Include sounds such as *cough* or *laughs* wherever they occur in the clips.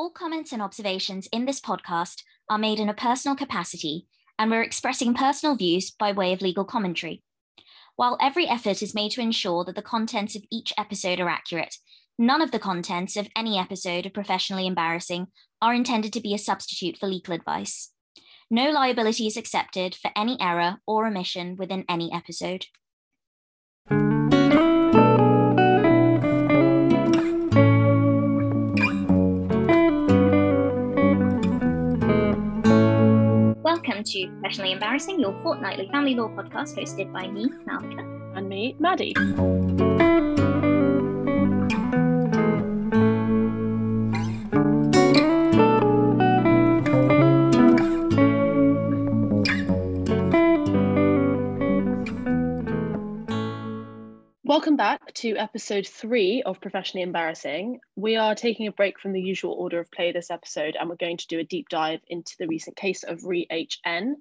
All comments and observations in this podcast are made in a personal capacity, and we're expressing personal views by way of legal commentary. While every effort is made to ensure that the contents of each episode are accurate, none of the contents of any episode of Professionally Embarrassing are intended to be a substitute for legal advice. No liability is accepted for any error or omission within any episode. Welcome to Professionally Embarrassing, your fortnightly family law podcast hosted by me, Malika. And me, Maddie. Welcome back to episode three of Professionally Embarrassing. We are taking a break from the usual order of play this episode, and we're going to do a deep dive into the recent case of Re HN,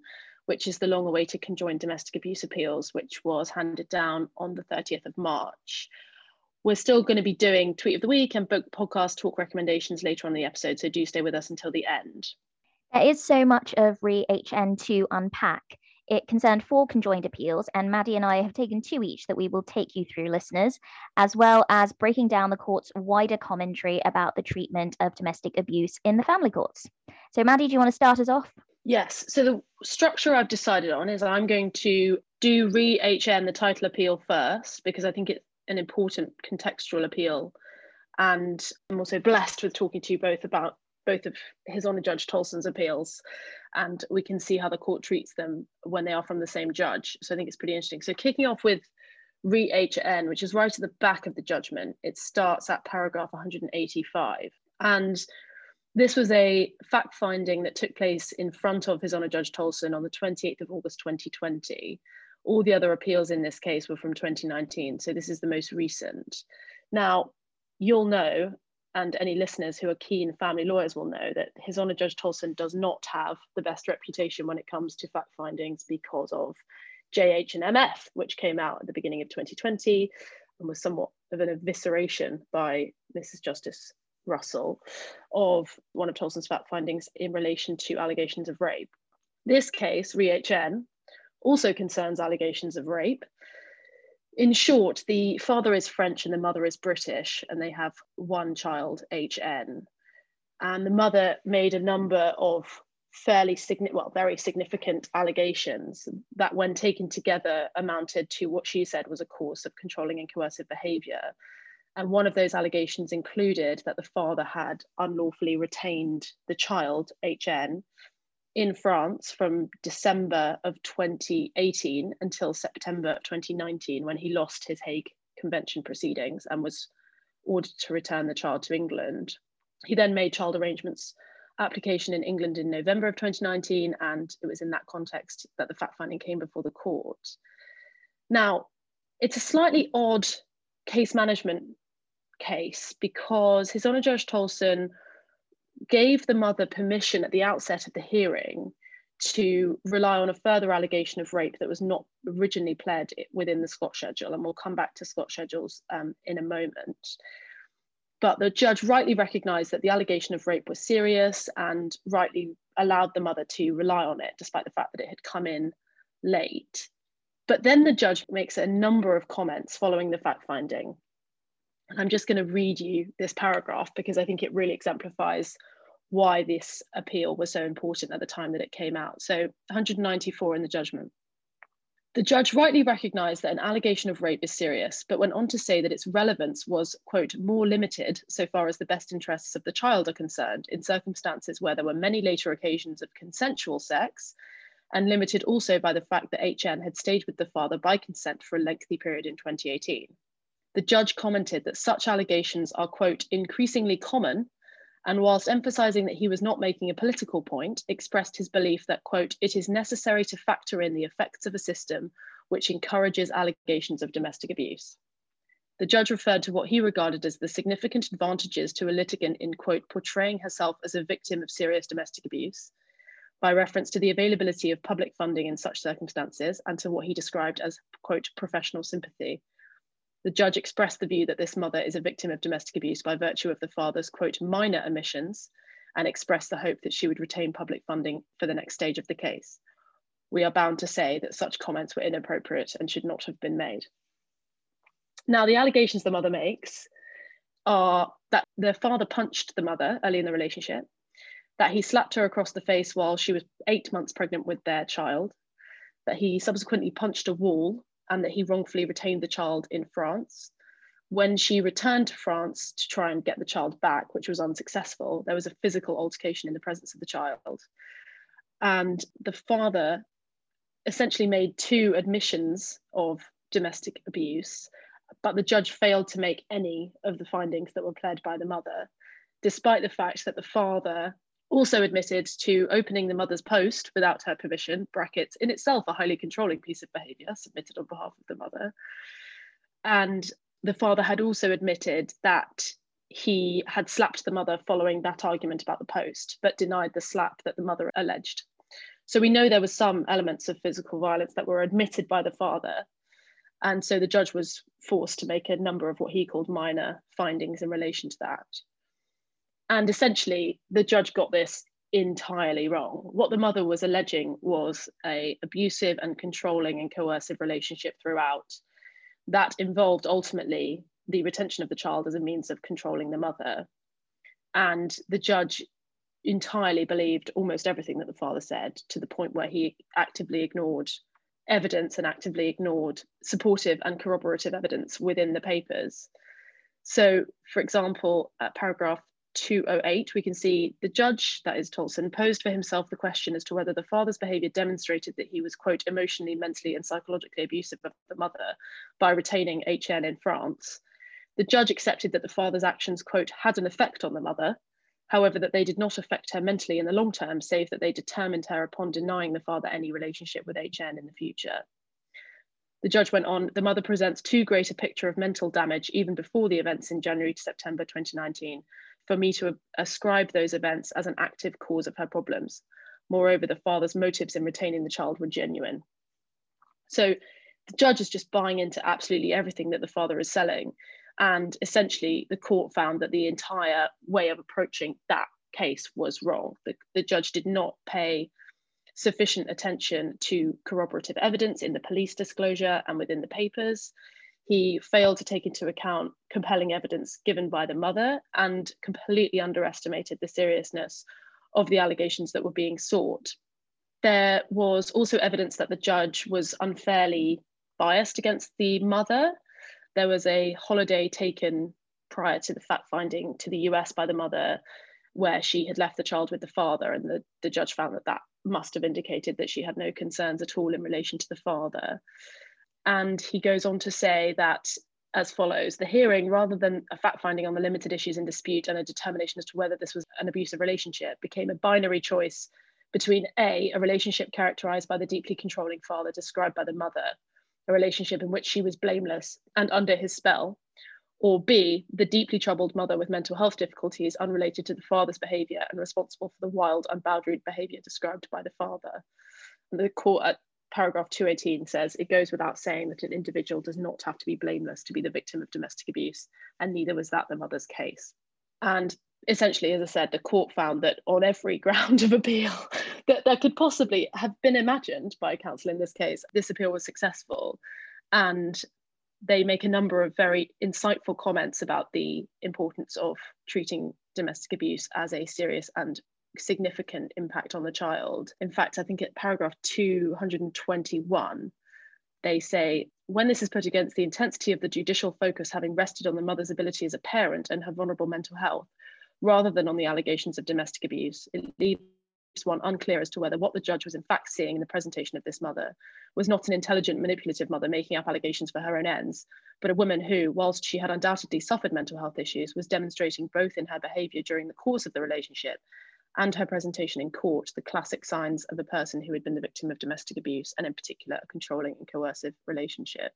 which is the long awaited conjoined domestic abuse appeals, which was handed down on the 30th of March. We're still going to be doing tweet of the week and book podcast talk recommendations later on in the episode, so do stay with us until the end. There is so much of Re HN to unpack. It concerned four conjoined appeals, and Maddie and I have taken two each that we will take you through, listeners, as well as breaking down the court's wider commentary about the treatment of domestic abuse in the family courts. So, Maddie, do you want to start us off? Yes. So, the structure I've decided on is I'm going to do re the title appeal first, because I think it's an important contextual appeal. And I'm also blessed with talking to you both about both of His Honour Judge Tolson's appeals, and we can see how the court treats them when they are from the same judge. So I think it's pretty interesting. So kicking off with re HN, which is right at the back of the judgment, it starts at paragraph 185. And this was a fact finding that took place in front of His Honour Judge Tolson on the 28th of August 2020. All the other appeals in this case were from 2019, so this is the most recent. Now, you'll know and any listeners who are keen family lawyers will know that His Honour Judge Tolson does not have the best reputation when it comes to fact findings because of JH and MF, which came out at the beginning of 2020 and was somewhat of an evisceration by Mrs. Justice Russell of one of Tolson's fact findings in relation to allegations of rape. This case, REHN, also concerns allegations of rape in short, the father is French and the mother is British, and they have one child, HN. And the mother made a number of fairly significant, well, very significant allegations that, when taken together, amounted to what she said was a course of controlling and coercive behaviour. And one of those allegations included that the father had unlawfully retained the child, HN, in France from December of 2018 until September of 2019 when he lost his Hague Convention proceedings and was ordered to return the child to England. He then made child arrangements application in England in November of 2019, and it was in that context that the fact finding came before the court. Now, it's a slightly odd case management case because His Honour Judge Tolson gave the mother permission at the outset of the hearing to rely on a further allegation of rape that was not originally pled within the Scott schedule. And we'll come back to Scott schedules um, in a moment. But the judge rightly recognised that the allegation of rape was serious and rightly allowed the mother to rely on it, despite the fact that it had come in late. But then the judge makes a number of comments following the fact finding and I'm just going to read you this paragraph because I think it really exemplifies why this appeal was so important at the time that it came out. So 194 in the judgment. The judge rightly recognised that an allegation of rape is serious, but went on to say that its relevance was, quote, more limited so far as the best interests of the child are concerned in circumstances where there were many later occasions of consensual sex, and limited also by the fact that HN had stayed with the father by consent for a lengthy period in 2018 the judge commented that such allegations are, quote, increasingly common, and whilst emphasizing that he was not making a political point, expressed his belief that, quote, it is necessary to factor in the effects of a system which encourages allegations of domestic abuse. The judge referred to what he regarded as the significant advantages to a litigant in, quote, portraying herself as a victim of serious domestic abuse, by reference to the availability of public funding in such circumstances and to what he described as, quote, professional sympathy, the judge expressed the view that this mother is a victim of domestic abuse by virtue of the father's, quote, minor omissions and expressed the hope that she would retain public funding for the next stage of the case. We are bound to say that such comments were inappropriate and should not have been made. Now, the allegations the mother makes are that the father punched the mother early in the relationship, that he slapped her across the face while she was eight months pregnant with their child, that he subsequently punched a wall, and that he wrongfully retained the child in France. When she returned to France to try and get the child back, which was unsuccessful, there was a physical altercation in the presence of the child. And the father essentially made two admissions of domestic abuse but the judge failed to make any of the findings that were pled by the mother, despite the fact that the father also admitted to opening the mother's post without her permission, brackets, in itself a highly controlling piece of behaviour submitted on behalf of the mother. And the father had also admitted that he had slapped the mother following that argument about the post, but denied the slap that the mother alleged. So we know there was some elements of physical violence that were admitted by the father, and so the judge was forced to make a number of what he called minor findings in relation to that. And essentially, the judge got this entirely wrong. What the mother was alleging was a abusive and controlling and coercive relationship throughout that involved ultimately the retention of the child as a means of controlling the mother. And the judge entirely believed almost everything that the father said to the point where he actively ignored evidence and actively ignored supportive and corroborative evidence within the papers. So, for example, at paragraph 208, we can see the judge, that is Tolson, posed for himself the question as to whether the father's behaviour demonstrated that he was, quote, emotionally, mentally, and psychologically abusive of the mother by retaining HN in France. The judge accepted that the father's actions, quote, had an effect on the mother, however, that they did not affect her mentally in the long term, save that they determined her upon denying the father any relationship with HN in the future. The judge went on, the mother presents too great a picture of mental damage even before the events in January to September 2019 for me to ascribe those events as an active cause of her problems. Moreover, the father's motives in retaining the child were genuine. So the judge is just buying into absolutely everything that the father is selling and essentially, the court found that the entire way of approaching that case was wrong. The, the judge did not pay sufficient attention to corroborative evidence in the police disclosure and within the papers. He failed to take into account compelling evidence given by the mother and completely underestimated the seriousness of the allegations that were being sought. There was also evidence that the judge was unfairly biased against the mother there was a holiday taken prior to the fact finding to the US by the mother where she had left the child with the father and the, the judge found that that must have indicated that she had no concerns at all in relation to the father and he goes on to say that as follows the hearing rather than a fact finding on the limited issues in dispute and a determination as to whether this was an abusive relationship became a binary choice between a a relationship characterized by the deeply controlling father described by the mother a relationship in which she was blameless and under his spell, or B, the deeply troubled mother with mental health difficulties unrelated to the father's behaviour and responsible for the wild, unboundaried behaviour described by the father. The court at paragraph 218 says it goes without saying that an individual does not have to be blameless to be the victim of domestic abuse, and neither was that the mother's case. And essentially, as I said, the court found that on every *laughs* ground of appeal that, that could possibly have been imagined by counsel in this case, this appeal was successful. And they make a number of very insightful comments about the importance of treating domestic abuse as a serious and significant impact on the child. In fact, I think at paragraph 221, they say when this is put against the intensity of the judicial focus having rested on the mother's ability as a parent and her vulnerable mental health, rather than on the allegations of domestic abuse. It leaves one unclear as to whether what the judge was in fact seeing in the presentation of this mother was not an intelligent, manipulative mother making up allegations for her own ends, but a woman who, whilst she had undoubtedly suffered mental health issues, was demonstrating both in her behaviour during the course of the relationship and her presentation in court the classic signs of a person who had been the victim of domestic abuse and in particular a controlling and coercive relationship.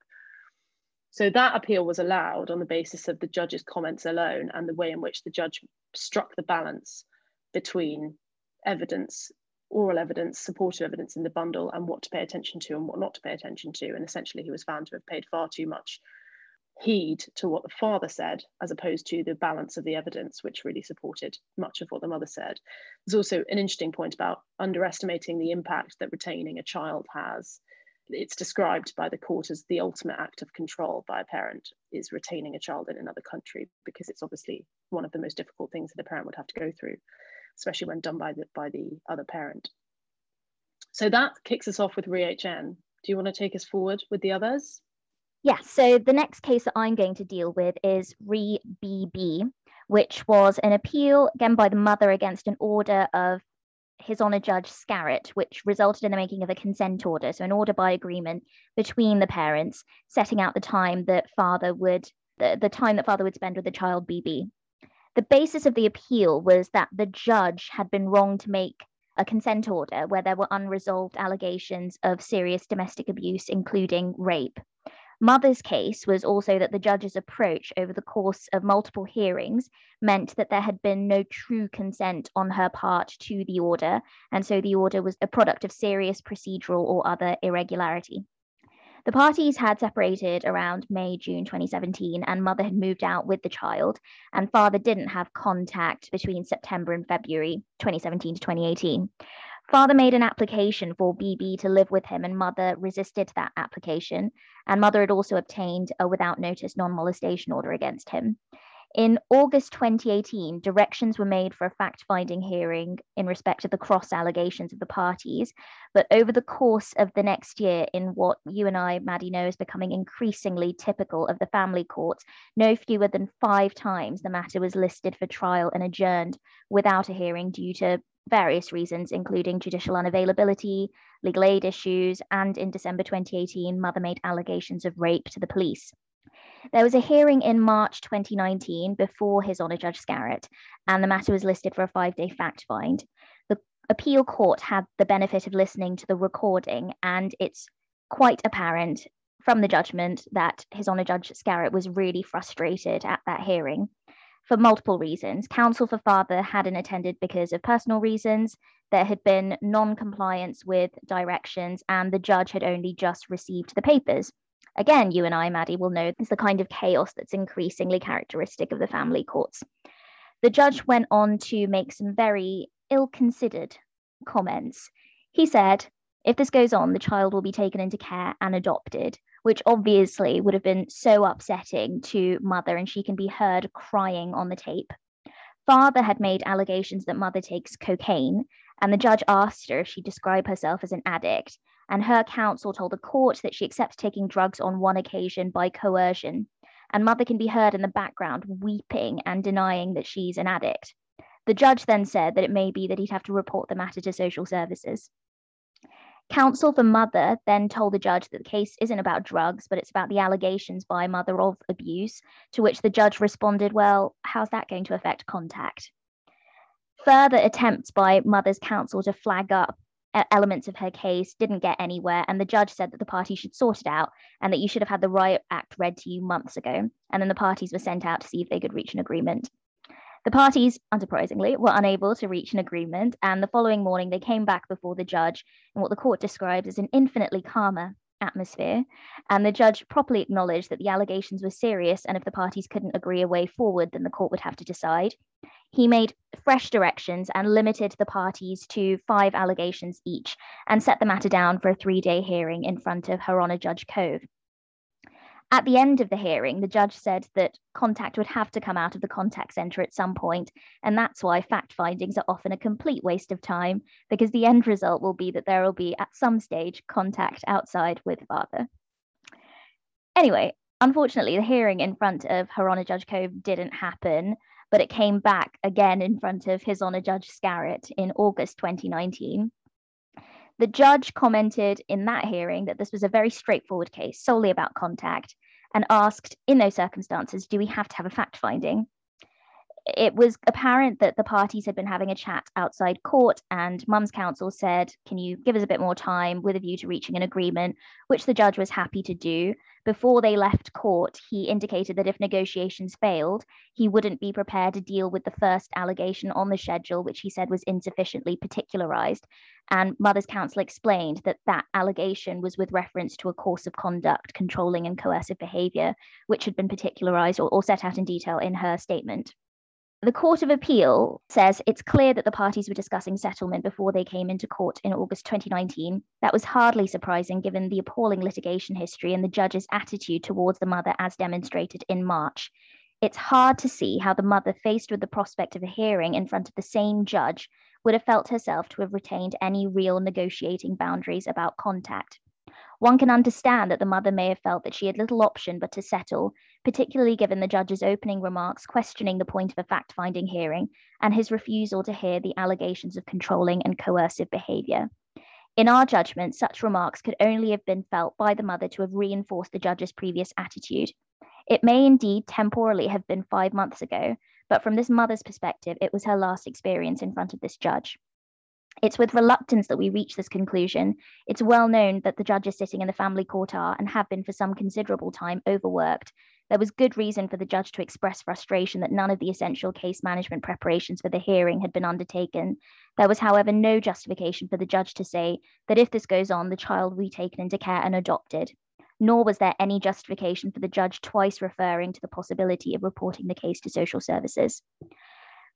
So that appeal was allowed on the basis of the judge's comments alone and the way in which the judge struck the balance between evidence, oral evidence, supportive evidence in the bundle, and what to pay attention to and what not to pay attention to. And essentially, he was found to have paid far too much heed to what the father said as opposed to the balance of the evidence which really supported much of what the mother said there's also an interesting point about underestimating the impact that retaining a child has it's described by the court as the ultimate act of control by a parent is retaining a child in another country because it's obviously one of the most difficult things that a parent would have to go through especially when done by the by the other parent so that kicks us off with re-HN. Do you want to take us forward with the others? Yeah, so the next case that I'm going to deal with is Re BB, which was an appeal again by the mother against an order of His Honour Judge Scarrett, which resulted in the making of a consent order, so an order by agreement between the parents, setting out the time that father would the, the time that father would spend with the child BB. The basis of the appeal was that the judge had been wrong to make a consent order where there were unresolved allegations of serious domestic abuse, including rape. Mother's case was also that the judge's approach over the course of multiple hearings meant that there had been no true consent on her part to the order, and so the order was a product of serious procedural or other irregularity. The parties had separated around May, June 2017, and mother had moved out with the child, and father didn't have contact between September and February 2017 to 2018. Father made an application for BB to live with him, and mother resisted that application. And mother had also obtained a without notice non molestation order against him. In August 2018, directions were made for a fact finding hearing in respect of the cross allegations of the parties. But over the course of the next year, in what you and I, Maddie, know is becoming increasingly typical of the family courts, no fewer than five times the matter was listed for trial and adjourned without a hearing due to various reasons, including judicial unavailability, legal aid issues, and in December 2018, Mother made allegations of rape to the police. There was a hearing in March 2019 before His Honour Judge Scarrett, and the matter was listed for a five day fact find. The appeal court had the benefit of listening to the recording, and it's quite apparent from the judgment that His Honour Judge Scarrett was really frustrated at that hearing for multiple reasons. Counsel for father hadn't attended because of personal reasons. There had been non compliance with directions, and the judge had only just received the papers again, you and I, Maddie, will know this is the kind of chaos that's increasingly characteristic of the family courts. The judge went on to make some very ill considered comments. He said, if this goes on, the child will be taken into care and adopted, which obviously would have been so upsetting to mother, and she can be heard crying on the tape. Father had made allegations that mother takes cocaine, and the judge asked her if she described herself as an addict, and her counsel told the court that she accepts taking drugs on one occasion by coercion. And mother can be heard in the background weeping and denying that she's an addict. The judge then said that it may be that he'd have to report the matter to social services. Counsel for mother then told the judge that the case isn't about drugs, but it's about the allegations by mother of abuse, to which the judge responded, Well, how's that going to affect contact? Further attempts by mother's counsel to flag up uh, elements of her case didn't get anywhere, and the judge said that the party should sort it out and that you should have had the Riot Act read to you months ago. And then the parties were sent out to see if they could reach an agreement. The parties, unsurprisingly, were unable to reach an agreement, and the following morning they came back before the judge in what the court describes as an infinitely calmer atmosphere. And the judge properly acknowledged that the allegations were serious, and if the parties couldn't agree a way forward, then the court would have to decide. He made fresh directions and limited the parties to five allegations each and set the matter down for a three day hearing in front of Her Honour Judge Cove. At the end of the hearing, the judge said that contact would have to come out of the contact centre at some point, and that's why fact findings are often a complete waste of time because the end result will be that there will be at some stage contact outside with father. Anyway, unfortunately, the hearing in front of Her Honour Judge Cove didn't happen, but it came back again in front of His Honour Judge Scarrett in August 2019. The judge commented in that hearing that this was a very straightforward case, solely about contact, and asked, in those circumstances, do we have to have a fact finding? It was apparent that the parties had been having a chat outside court, and Mum's counsel said, Can you give us a bit more time with a view to reaching an agreement, which the judge was happy to do. Before they left court, he indicated that if negotiations failed, he wouldn't be prepared to deal with the first allegation on the schedule, which he said was insufficiently particularized. And Mother's counsel explained that that allegation was with reference to a course of conduct, controlling and coercive behavior, which had been particularized or, or set out in detail in her statement. The Court of Appeal says it's clear that the parties were discussing settlement before they came into court in August 2019. That was hardly surprising given the appalling litigation history and the judge's attitude towards the mother as demonstrated in March. It's hard to see how the mother, faced with the prospect of a hearing in front of the same judge, would have felt herself to have retained any real negotiating boundaries about contact. One can understand that the mother may have felt that she had little option but to settle, particularly given the judge's opening remarks questioning the point of a fact finding hearing and his refusal to hear the allegations of controlling and coercive behaviour. In our judgment, such remarks could only have been felt by the mother to have reinforced the judge's previous attitude. It may indeed temporally have been five months ago, but from this mother's perspective, it was her last experience in front of this judge. It's with reluctance that we reach this conclusion. It's well known that the judges sitting in the family court are, and have been for some considerable time, overworked. There was good reason for the judge to express frustration that none of the essential case management preparations for the hearing had been undertaken. There was, however, no justification for the judge to say that if this goes on, the child will be taken into care and adopted. Nor was there any justification for the judge twice referring to the possibility of reporting the case to social services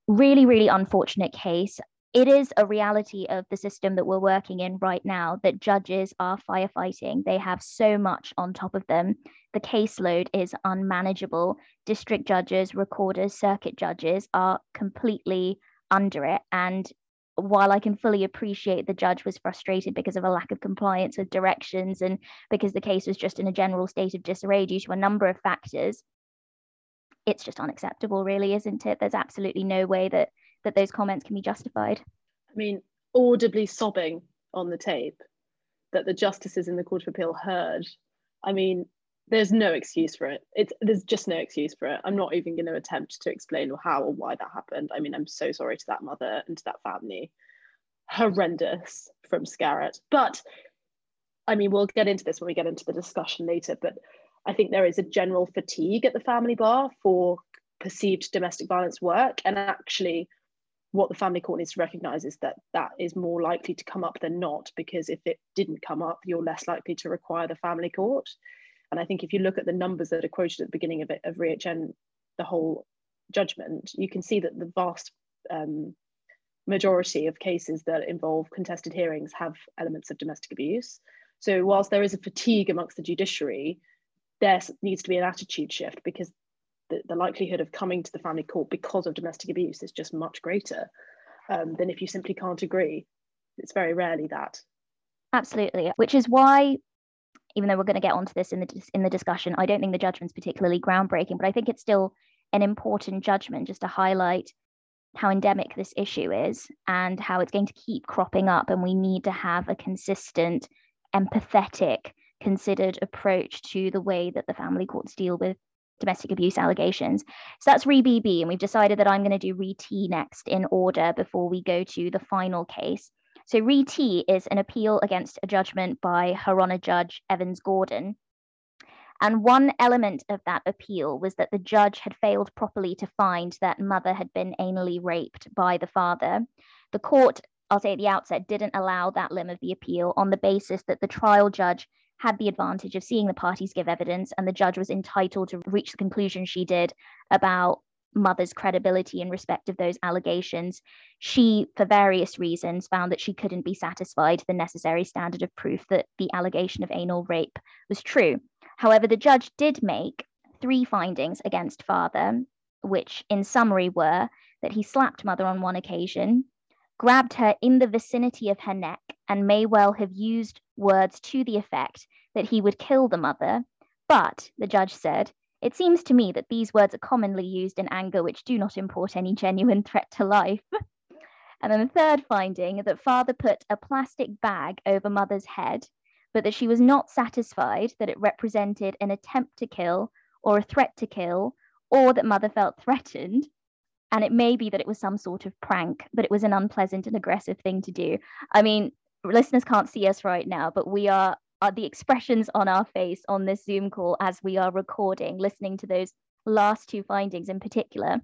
really, really unfortunate case it is a reality of the system that we're working in right now that judges are firefighting. They have so much on top of them. The caseload is unmanageable. District judges, recorders, circuit judges are completely under it. And while I can fully appreciate the judge was frustrated because of a lack of compliance with directions and because the case was just in a general state of disarray due to a number of factors, it's just unacceptable, really, isn't it? There's absolutely no way that that those comments can be justified. I mean, audibly sobbing on the tape that the justices in the Court of Appeal heard. I mean, there's no excuse for it. It's there's just no excuse for it. I'm not even going to attempt to explain how or why that happened. I mean, I'm so sorry to that mother and to that family. Horrendous from Scarrett. But I mean, we'll get into this when we get into the discussion later. But I think there is a general fatigue at the family bar for perceived domestic violence work. And actually, what the family court needs to recognize is that that is more likely to come up than not because if it didn't come up you're less likely to require the family court. And i think if you look at the numbers that are quoted at the beginning of it of rehn the whole judgment you can see that the vast um, majority of cases that involve contested hearings have elements of domestic abuse. So whilst there is a fatigue amongst the judiciary there needs to be an attitude shift because the, the likelihood of coming to the family court because of domestic abuse is just much greater um, than if you simply can't agree. It's very rarely that. Absolutely, which is why, even though we're going to get onto this in the in the discussion, I don't think the judgment's particularly groundbreaking, but I think it's still an important judgment just to highlight how endemic this issue is and how it's going to keep cropping up, and we need to have a consistent, empathetic, considered approach to the way that the family courts deal with domestic abuse allegations. So that's re BB, and we've decided that I'm going to do re T next in order before we go to the final case. So re T is an appeal against a judgment by Her Honour Judge Evans Gordon. And one element of that appeal was that the judge had failed properly to find that mother had been anally raped by the father. The court, I'll say at the outset, didn't allow that limb of the appeal on the basis that the trial judge had the advantage of seeing the parties give evidence, and the judge was entitled to reach the conclusion she did about mother's credibility in respect of those allegations. She, for various reasons, found that she couldn't be satisfied the necessary standard of proof that the allegation of anal rape was true. However, the judge did make three findings against father, which in summary were that he slapped mother on one occasion, grabbed her in the vicinity of her neck, and may well have used words to the effect that he would kill the mother. But, the judge said, it seems to me that these words are commonly used in anger which do not import any genuine threat to life. *laughs* and then the third finding that father put a plastic bag over mother's head, but that she was not satisfied that it represented an attempt to kill or a threat to kill, or that mother felt threatened, And it may be that it was some sort of prank, but it was an unpleasant and aggressive thing to do. I mean, listeners can't see us right now, but we are, are the expressions on our face on this Zoom call as we are recording, listening to those last two findings in particular.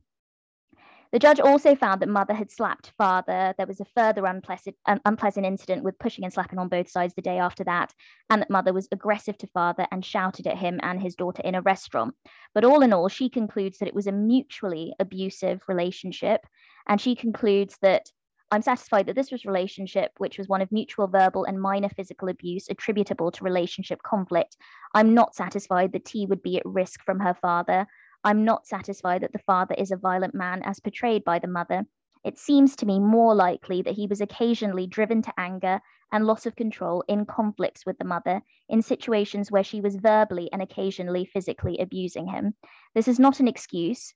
The judge also found that mother had slapped father. There was a further unpleasant, unpleasant incident with pushing and slapping on both sides the day after that, and that mother was aggressive to father and shouted at him and his daughter in a restaurant. But all in all, she concludes that it was a mutually abusive relationship, and she concludes that I'm satisfied that this was relationship, which was one of mutual verbal and minor physical abuse attributable to relationship conflict. I'm not satisfied that T would be at risk from her father. I'm not satisfied that the father is a violent man as portrayed by the mother. It seems to me more likely that he was occasionally driven to anger and loss of control in conflicts with the mother, in situations where she was verbally and occasionally physically abusing him. This is not an excuse.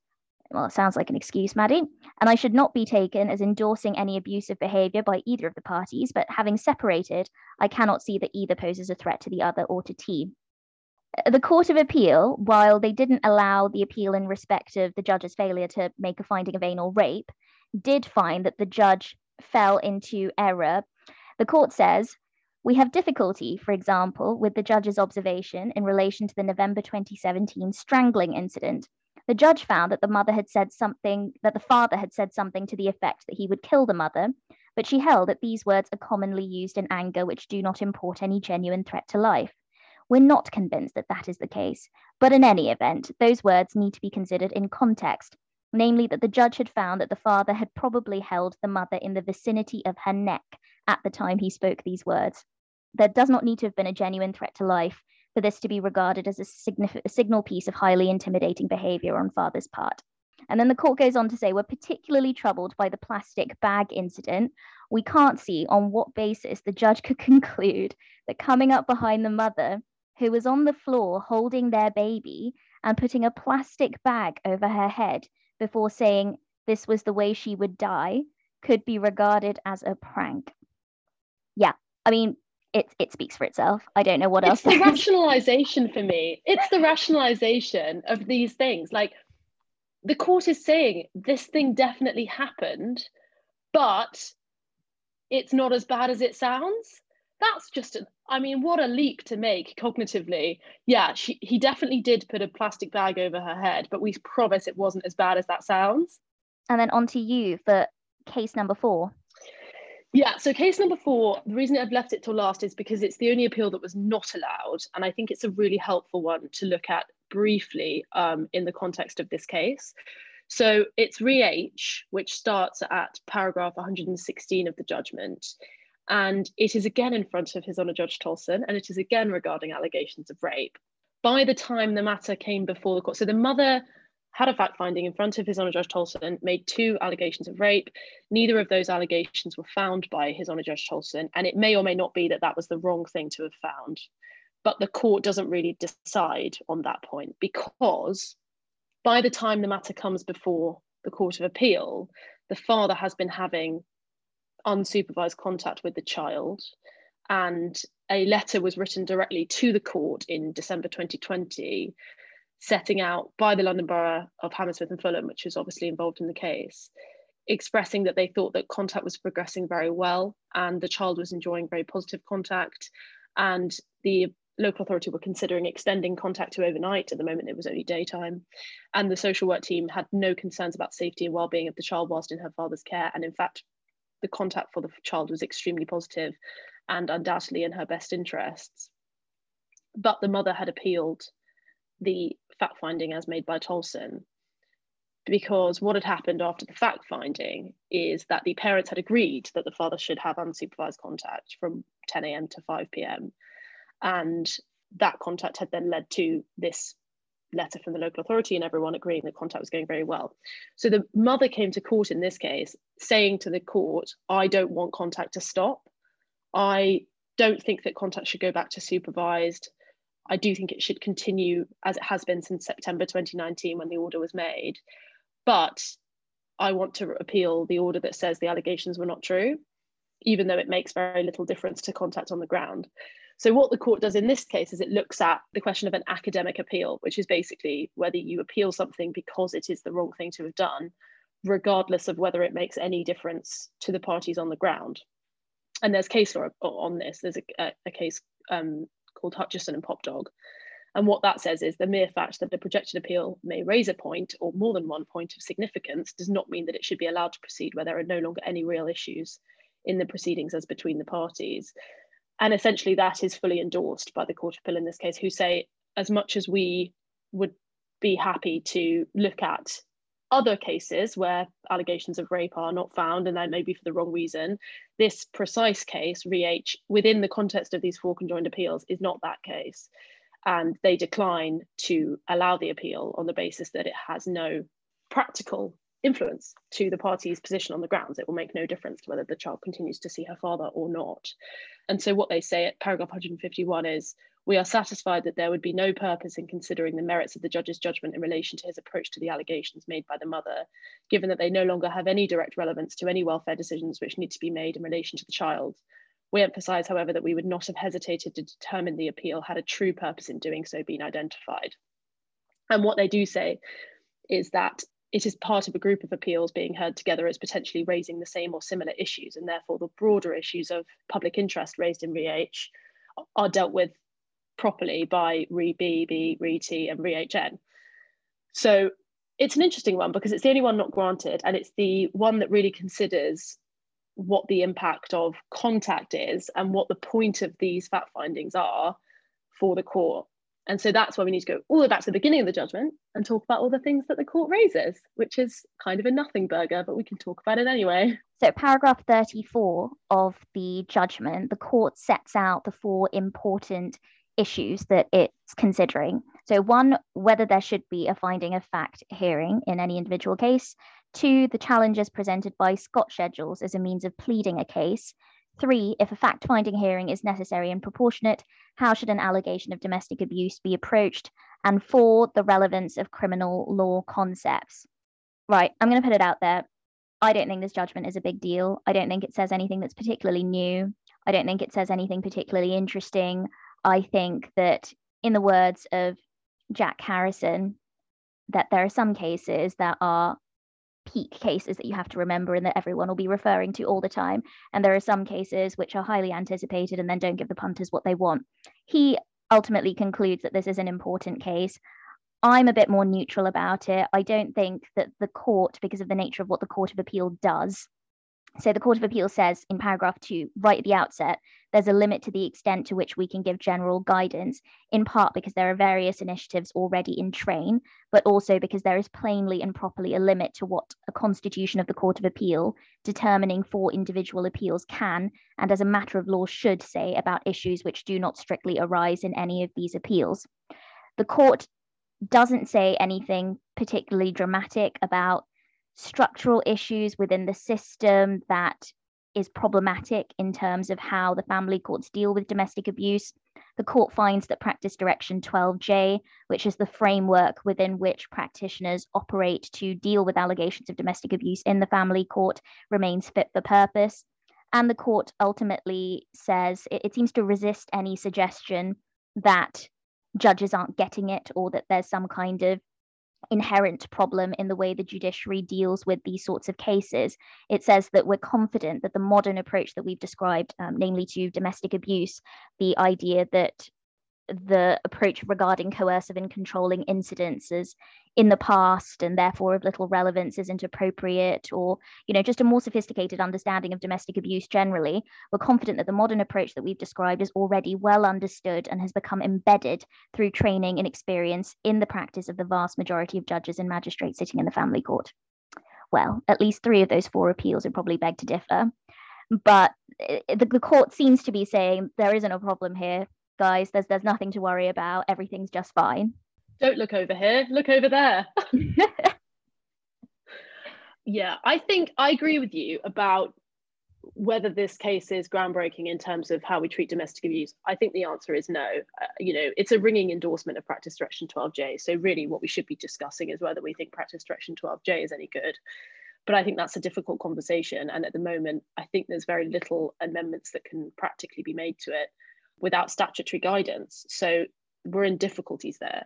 Well, it sounds like an excuse, Maddie, and I should not be taken as endorsing any abusive behaviour by either of the parties, but having separated, I cannot see that either poses a threat to the other or to T uh, the Court of Appeal, while they didn't allow the appeal in respect of the judge's failure to make a finding of anal rape, did find that the judge fell into error. The court says, we have difficulty, for example, with the judge's observation in relation to the November 2017 strangling incident. The judge found that the mother had said something, that the father had said something to the effect that he would kill the mother, but she held that these words are commonly used in anger which do not import any genuine threat to life. We're not convinced that that is the case, but in any event, those words need to be considered in context, namely that the judge had found that the father had probably held the mother in the vicinity of her neck at the time he spoke these words. There does not need to have been a genuine threat to life for this to be regarded as a, a signal piece of highly intimidating behavior on father's part. And then the court goes on to say we're particularly troubled by the plastic bag incident. We can't see on what basis the judge could *laughs* conclude that coming up behind the mother who was on the floor holding their baby and putting a plastic bag over her head before saying this was the way she would die could be regarded as a prank. Yeah, I mean, it, it speaks for itself. I don't know what it's else. It's the rationalization for me. It's the rationalization of these things. Like the court is saying this thing definitely happened, but it's not as bad as it sounds that's just an I mean, what a leap to make cognitively. Yeah, she, he definitely did put a plastic bag over her head, but we promise it wasn't as bad as that sounds. And then on to you for case number four. Yeah, so case number four, the reason I've left it till last is because it's the only appeal that was not allowed. And I think it's a really helpful one to look at briefly um, in the context of this case. So it's Re H, which starts at paragraph 116 of the judgment. And it is again in front of His Honour Judge Tolson, and it is again regarding allegations of rape. By the time the matter came before the court, so the mother had a fact finding in front of His Honour Judge Tolson, made two allegations of rape. Neither of those allegations were found by His Honour Judge Tolson, and it may or may not be that that was the wrong thing to have found. But the court doesn't really decide on that point because by the time the matter comes before the Court of Appeal, the father has been having unsupervised contact with the child. And a letter was written directly to the court in December 2020, setting out by the London Borough of Hammersmith and Fulham, which was obviously involved in the case, expressing that they thought that contact was progressing very well and the child was enjoying very positive contact. And the local authority were considering extending contact to overnight. At the moment, it was only daytime. And the social work team had no concerns about safety and well-being of the child whilst in her father's care. And in fact, the contact for the child was extremely positive and undoubtedly in her best interests. But the mother had appealed the fact finding as made by Tolson because what had happened after the fact finding is that the parents had agreed that the father should have unsupervised contact from 10 a.m. to 5 p.m. And that contact had then led to this letter from the local authority and everyone agreeing that contact was going very well. So the mother came to court in this case saying to the court, I don't want contact to stop. I don't think that contact should go back to supervised. I do think it should continue as it has been since September 2019 when the order was made. But I want to appeal the order that says the allegations were not true, even though it makes very little difference to contact on the ground. So, what the court does in this case is it looks at the question of an academic appeal, which is basically whether you appeal something because it is the wrong thing to have done, regardless of whether it makes any difference to the parties on the ground. And there's case law on this. There's a, a case um, called Hutchinson and Popdog. And what that says is the mere fact that the projected appeal may raise a point or more than one point of significance does not mean that it should be allowed to proceed where there are no longer any real issues in the proceedings as between the parties. And essentially, that is fully endorsed by the Court of Appeal in this case, who say, as much as we would be happy to look at other cases where allegations of rape are not found, and that may be for the wrong reason. This precise case, REH, within the context of these four conjoined appeals, is not that case. And they decline to allow the appeal on the basis that it has no practical influence to the party's position on the grounds. It will make no difference to whether the child continues to see her father or not. And so, what they say at paragraph 151 is we are satisfied that there would be no purpose in considering the merits of the judge's judgment in relation to his approach to the allegations made by the mother, given that they no longer have any direct relevance to any welfare decisions which need to be made in relation to the child. We emphasise, however, that we would not have hesitated to determine the appeal had a true purpose in doing so been identified. And what they do say is that it is part of a group of appeals being heard together as potentially raising the same or similar issues, and therefore the broader issues of public interest raised in REH are dealt with properly by RE-B, RE-T, and REHN. So it's an interesting one because it's the only one not granted, and it's the one that really considers what the impact of contact is and what the point of these fact findings are for the court. And so that's why we need to go all the way back to the beginning of the judgment and talk about all the things that the court raises, which is kind of a nothing burger, but we can talk about it anyway. So, paragraph 34 of the judgment, the court sets out the four important issues that it's considering. So, one, whether there should be a finding of fact hearing in any individual case. Two, the challenges presented by Scott schedules as a means of pleading a case. Three, if a fact finding hearing is necessary and proportionate, how should an allegation of domestic abuse be approached? And four, the relevance of criminal law concepts. Right, I'm going to put it out there. I don't think this judgment is a big deal. I don't think it says anything that's particularly new. I don't think it says anything particularly interesting. I think that, in the words of Jack Harrison, that there are some cases that are peak cases that you have to remember and that everyone will be referring to all the time. And there are some cases which are highly anticipated and then don't give the punters what they want. He ultimately concludes that this is an important case. I'm a bit more neutral about it. I don't think that the court, because of the nature of what the Court of Appeal does, so the Court of Appeal says in paragraph two, right at the outset, there's a limit to the extent to which we can give general guidance, in part because there are various initiatives already in train, but also because there is plainly and properly a limit to what a constitution of the Court of Appeal determining for individual appeals can, and as a matter of law should say about issues which do not strictly arise in any of these appeals. The court doesn't say anything particularly dramatic about structural issues within the system that is problematic in terms of how the family courts deal with domestic abuse. The court finds that Practice Direction 12J, which is the framework within which practitioners operate to deal with allegations of domestic abuse in the family court, remains fit for purpose. And the court ultimately says it, it seems to resist any suggestion that judges aren't getting it or that there's some kind of inherent problem in the way the judiciary deals with these sorts of cases. It says that we're confident that the modern approach that we've described, um, namely to domestic abuse, the idea that the approach regarding coercive and controlling incidences in the past and therefore of little relevance isn't appropriate or you know just a more sophisticated understanding of domestic abuse generally we're confident that the modern approach that we've described is already well understood and has become embedded through training and experience in the practice of the vast majority of judges and magistrates sitting in the family court. Well at least three of those four appeals would probably beg to differ but eh, the, the court seems to be saying there isn't a problem here guys there's there's nothing to worry about. Everything's just fine. Don't look over here. Look over there. *laughs* Yeah i think i agree with you about whether this case is groundbreaking in terms of how we treat domestic abuse. I think the answer is no. Uh, you know it's a ringing endorsement of practice direction 12j so really what we should be discussing is whether we think practice direction 12j is any good. But i think that's a difficult conversation. And at the moment i think there's very little amendments that can practically be made to it without statutory guidance. So we're in difficulties there.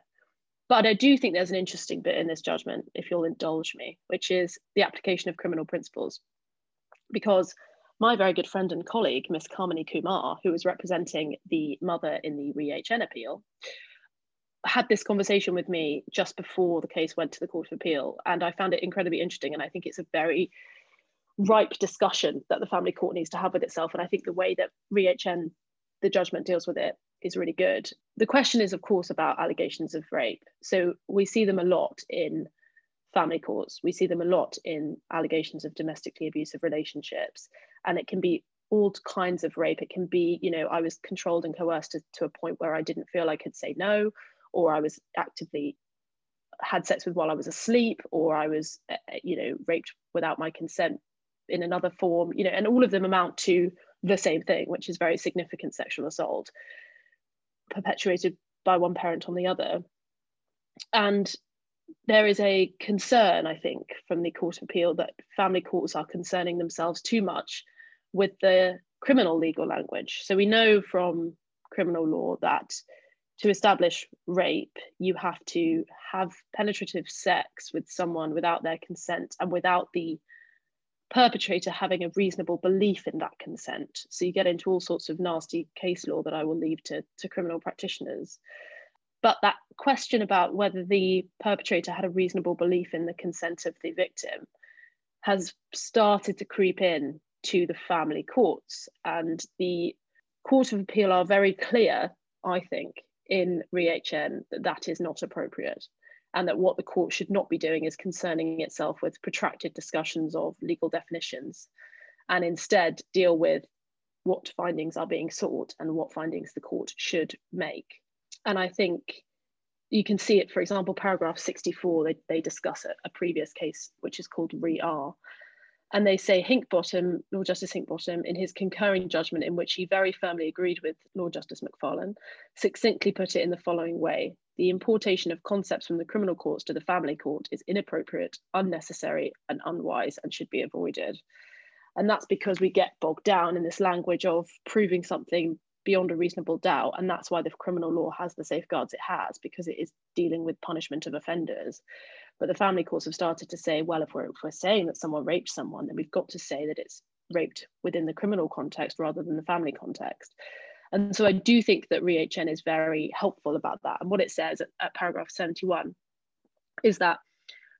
But I do think there's an interesting bit in this judgment, if you'll indulge me, which is the application of criminal principles. Because my very good friend and colleague, Miss Kamini Kumar, who was representing the mother in the ReHN appeal, had this conversation with me just before the case went to the Court of Appeal. And I found it incredibly interesting. And I think it's a very ripe discussion that the family court needs to have with itself. And I think the way that ReHN, the judgment deals with it, is really good. The question is, of course, about allegations of rape. So we see them a lot in family courts. We see them a lot in allegations of domestically abusive relationships. And it can be all kinds of rape. It can be, you know, I was controlled and coerced to, to a point where I didn't feel I could say no, or I was actively had sex with while I was asleep, or I was, uh, uh, you know, raped without my consent in another form, you know, and all of them amount to the same thing, which is very significant sexual assault perpetuated by one parent on the other. And there is a concern, I think, from the Court of Appeal that family courts are concerning themselves too much with the criminal legal language. So we know from criminal law that to establish rape, you have to have penetrative sex with someone without their consent and without the perpetrator having a reasonable belief in that consent. So you get into all sorts of nasty case law that I will leave to, to criminal practitioners. But that question about whether the perpetrator had a reasonable belief in the consent of the victim has started to creep in to the family courts. And the Court of Appeal are very clear, I think, in ReHN that that is not appropriate and that what the court should not be doing is concerning itself with protracted discussions of legal definitions and instead deal with what findings are being sought and what findings the court should make. And I think you can see it, for example, paragraph 64, they, they discuss a, a previous case, which is called Re-R, and they say Hickinbottom, Lord Justice Hickinbottom, in his concurring judgment, in which he very firmly agreed with Lord Justice McFarlane, succinctly put it in the following way The importation of concepts from the criminal courts to the family court is inappropriate, unnecessary, and unwise, and should be avoided. And that's because we get bogged down in this language of proving something beyond a reasonable doubt. And that's why the criminal law has the safeguards it has, because it is dealing with punishment of offenders. But the family courts have started to say, well, if we're, if we're saying that someone raped someone, then we've got to say that it's raped within the criminal context rather than the family context. And so I do think that ReHN is very helpful about that. And what it says at, at paragraph 71 is that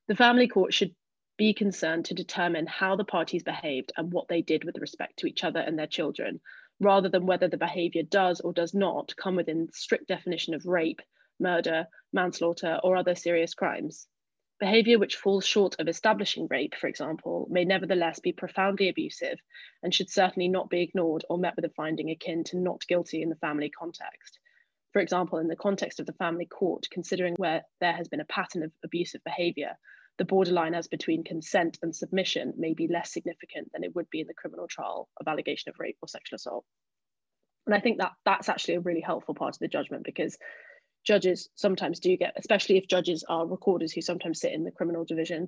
the family court should be concerned to determine how the parties behaved and what they did with respect to each other and their children, rather than whether the behavior does or does not come within strict definition of rape, murder, manslaughter, or other serious crimes. Behaviour which falls short of establishing rape, for example, may nevertheless be profoundly abusive and should certainly not be ignored or met with a finding akin to not guilty in the family context. For example, in the context of the family court, considering where there has been a pattern of abusive behaviour, the borderline as between consent and submission may be less significant than it would be in the criminal trial of allegation of rape or sexual assault. And I think that that's actually a really helpful part of the judgment because judges sometimes do get, especially if judges are recorders who sometimes sit in the criminal division,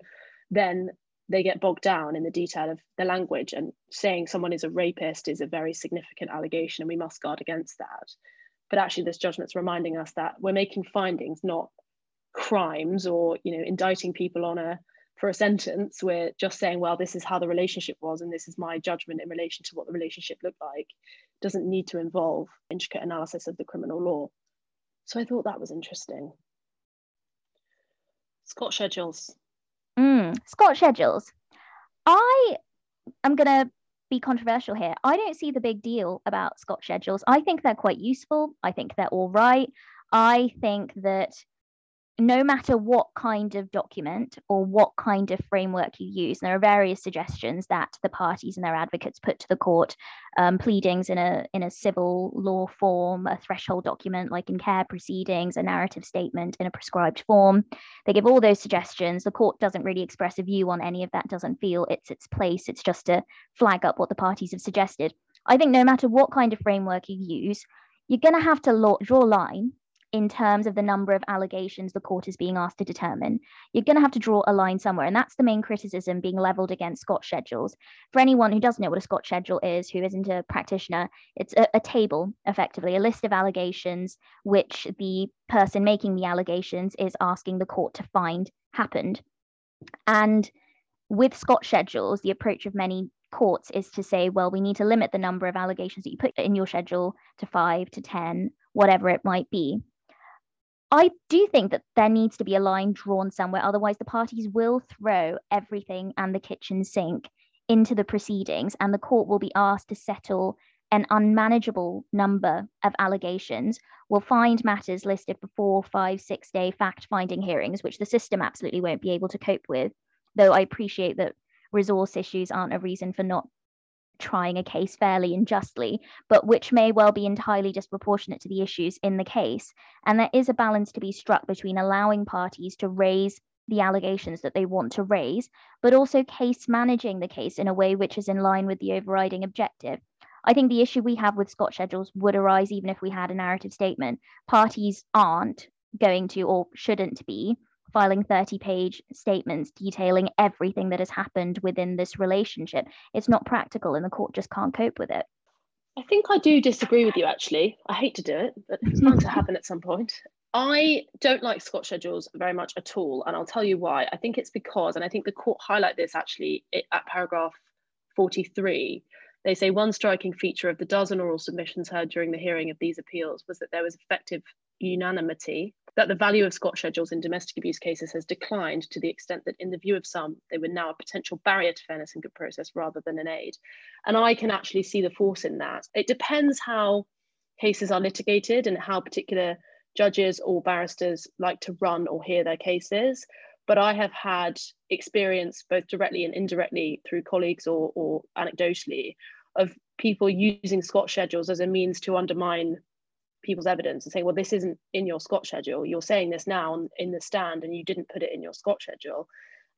then they get bogged down in the detail of the language. And saying someone is a rapist is a very significant allegation and we must guard against that. But actually this judgment's reminding us that we're making findings, not crimes or you know indicting people on a for a sentence. We're just saying well this is how the relationship was and this is my judgment in relation to what the relationship looked like doesn't need to involve intricate analysis of the criminal law so I thought that was interesting. Scott schedules. Mm, Scott schedules. I am going to be controversial here. I don't see the big deal about Scott schedules. I think they're quite useful. I think they're all right. I think that no matter what kind of document or what kind of framework you use, and there are various suggestions that the parties and their advocates put to the court, um, pleadings in a in a civil law form, a threshold document like in care proceedings, a narrative statement in a prescribed form. They give all those suggestions. The court doesn't really express a view on any of that. Doesn't feel it's its place. It's just to flag up what the parties have suggested. I think no matter what kind of framework you use, you're going to have to draw a line in terms of the number of allegations the court is being asked to determine. You're going to have to draw a line somewhere. And that's the main criticism being leveled against Scott schedules. For anyone who doesn't know what a Scott schedule is, who isn't a practitioner, it's a, a table, effectively, a list of allegations which the person making the allegations is asking the court to find happened. And with Scott schedules, the approach of many courts is to say, well, we need to limit the number of allegations that you put in your schedule to five, to 10, whatever it might be. I do think that there needs to be a line drawn somewhere. Otherwise, the parties will throw everything and the kitchen sink into the proceedings, and the court will be asked to settle an unmanageable number of allegations. Will find matters listed for four, five, six day fact finding hearings, which the system absolutely won't be able to cope with. Though I appreciate that resource issues aren't a reason for not trying a case fairly and justly, but which may well be entirely disproportionate to the issues in the case. And there is a balance to be struck between allowing parties to raise the allegations that they want to raise, but also case managing the case in a way which is in line with the overriding objective. I think the issue we have with Scott schedules would arise even if we had a narrative statement. Parties aren't going to or shouldn't be filing 30 page statements detailing everything that has happened within this relationship. It's not practical and the court just can't cope with it. I think I do disagree with you actually. I hate to do it, but it's bound to happen at some point. I don't like Scott schedules very much at all, and I'll tell you why. I think it's because, and I think the court highlight this actually at paragraph 43. They say one striking feature of the dozen oral submissions heard during the hearing of these appeals was that there was effective unanimity that the value of Scott schedules in domestic abuse cases has declined to the extent that, in the view of some, they were now a potential barrier to fairness and good process rather than an aid. And I can actually see the force in that. It depends how cases are litigated and how particular judges or barristers like to run or hear their cases. But I have had experience both directly and indirectly through colleagues or, or anecdotally of people using Scott schedules as a means to undermine people's evidence and say, well, this isn't in your Scott schedule. You're saying this now in the stand and you didn't put it in your Scott schedule.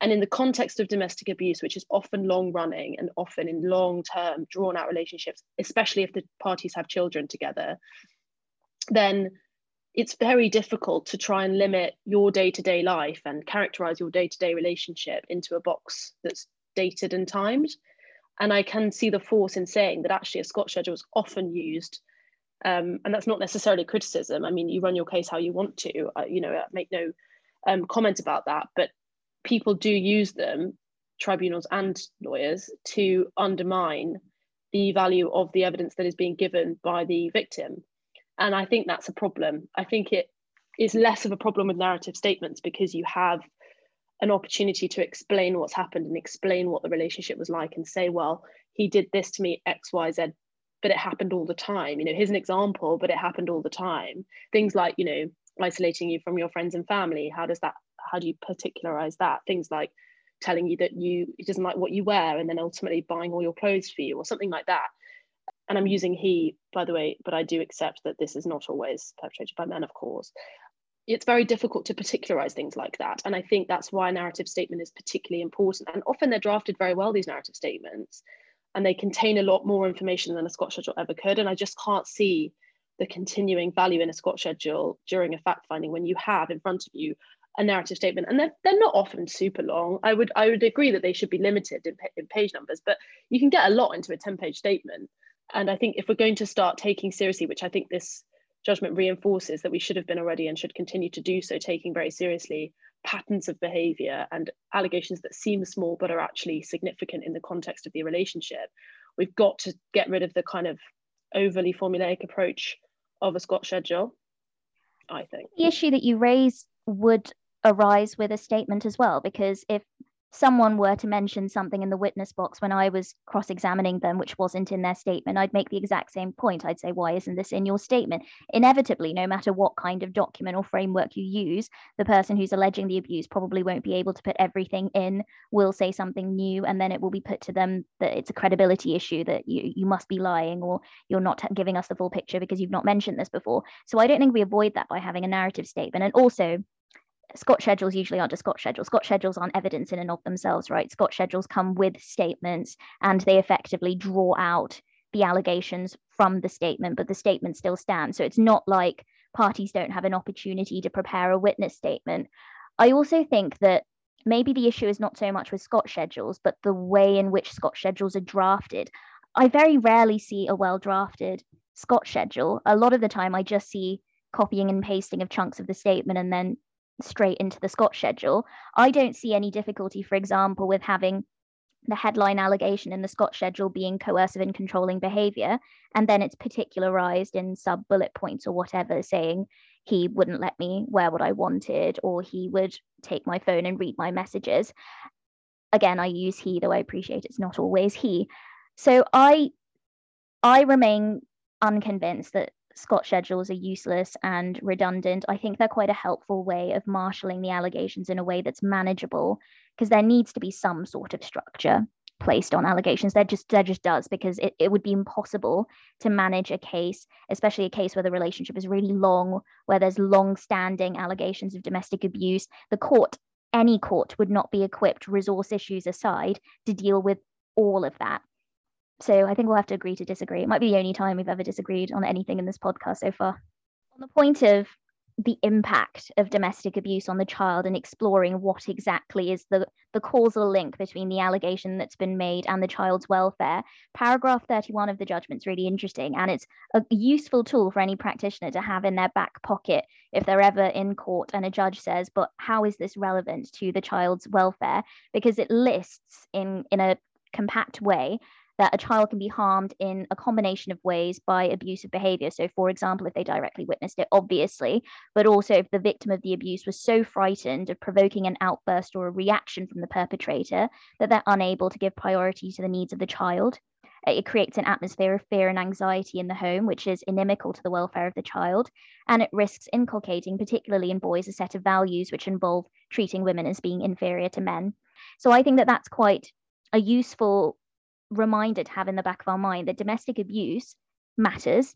And in the context of domestic abuse, which is often long running and often in long term, drawn out relationships, especially if the parties have children together, then it's very difficult to try and limit your day to day life and characterize your day to day relationship into a box that's dated and timed. And I can see the force in saying that actually a Scott schedule is often used um, and that's not necessarily criticism. I mean, you run your case how you want to. Uh, you know, I make no um, comment about that. But people do use them, tribunals and lawyers, to undermine the value of the evidence that is being given by the victim. And I think that's a problem. I think it is less of a problem with narrative statements because you have an opportunity to explain what's happened and explain what the relationship was like and say, well, he did this to me X, Y, Z but it happened all the time. You know, here's an example, but it happened all the time. Things like, you know, isolating you from your friends and family. How does that, how do you particularize that? Things like telling you that you, doesn't like what you wear and then ultimately buying all your clothes for you or something like that. And I'm using he, by the way, but I do accept that this is not always perpetrated by men, of course. It's very difficult to particularize things like that. And I think that's why a narrative statement is particularly important. And often they're drafted very well, these narrative statements and they contain a lot more information than a Scott schedule ever could. And I just can't see the continuing value in a Scott schedule during a fact finding when you have in front of you a narrative statement. And they're, they're not often super long. I would i would agree that they should be limited in, in page numbers but you can get a lot into a 10 page statement. And i think if we're going to start taking seriously which i think this judgment reinforces that we should have been already and should continue to do so taking very seriously patterns of behavior and allegations that seem small but are actually significant in the context of the relationship. We've got to get rid of the kind of overly formulaic approach of a Scott schedule, I think. The issue that you raise would arise with a statement as well, because if someone were to mention something in the witness box when I was cross examining them, which wasn't in their statement, I'd make the exact same point. I'd say, Why isn't this in your statement? Inevitably, no matter what kind of document or framework you use, the person who's alleging the abuse probably won't be able to put everything in, will say something new, and then it will be put to them that it's a credibility issue that you, you must be lying or you're not giving us the full picture because you've not mentioned this before. So I don't think we avoid that by having a narrative statement. And also, Scott schedules usually aren't a Scott schedule. Scott schedules aren't evidence in and of themselves, right? Scott schedules come with statements and they effectively draw out the allegations from the statement, but the statement still stands. So it's not like parties don't have an opportunity to prepare a witness statement. I also think that maybe the issue is not so much with Scott schedules, but the way in which Scott schedules are drafted. I very rarely see a well drafted Scott schedule. A lot of the time, I just see copying and pasting of chunks of the statement and then straight into the Scott schedule. I don't see any difficulty, for example, with having the headline allegation in the Scott schedule being coercive and controlling behavior, and then it's particularized in sub bullet points or whatever, saying he wouldn't let me wear what I wanted, or he would take my phone and read my messages. Again, I use he, though I appreciate it's not always he. So I I remain unconvinced that Scott schedules are useless and redundant. I think they're quite a helpful way of marshalling the allegations in a way that's manageable because there needs to be some sort of structure placed on allegations. There just there just does because it, it would be impossible to manage a case, especially a case where the relationship is really long, where there's long-standing allegations of domestic abuse. The court, any court, would not be equipped, resource issues aside, to deal with all of that. So I think we'll have to agree to disagree. It might be the only time we've ever disagreed on anything in this podcast so far. On the point of the impact of domestic abuse on the child and exploring what exactly is the, the causal link between the allegation that's been made and the child's welfare. Paragraph 31 of the judgment is really interesting and it's a useful tool for any practitioner to have in their back pocket if they're ever in court and a judge says, but how is this relevant to the child's welfare? Because it lists in, in a compact way that a child can be harmed in a combination of ways by abusive behavior. So, for example, if they directly witnessed it, obviously, but also if the victim of the abuse was so frightened of provoking an outburst or a reaction from the perpetrator that they're unable to give priority to the needs of the child. Uh, it creates an atmosphere of fear and anxiety in the home, which is inimical to the welfare of the child. And it risks inculcating, particularly in boys, a set of values which involve treating women as being inferior to men. So I think that that's quite a useful reminder to have in the back of our mind that domestic abuse matters.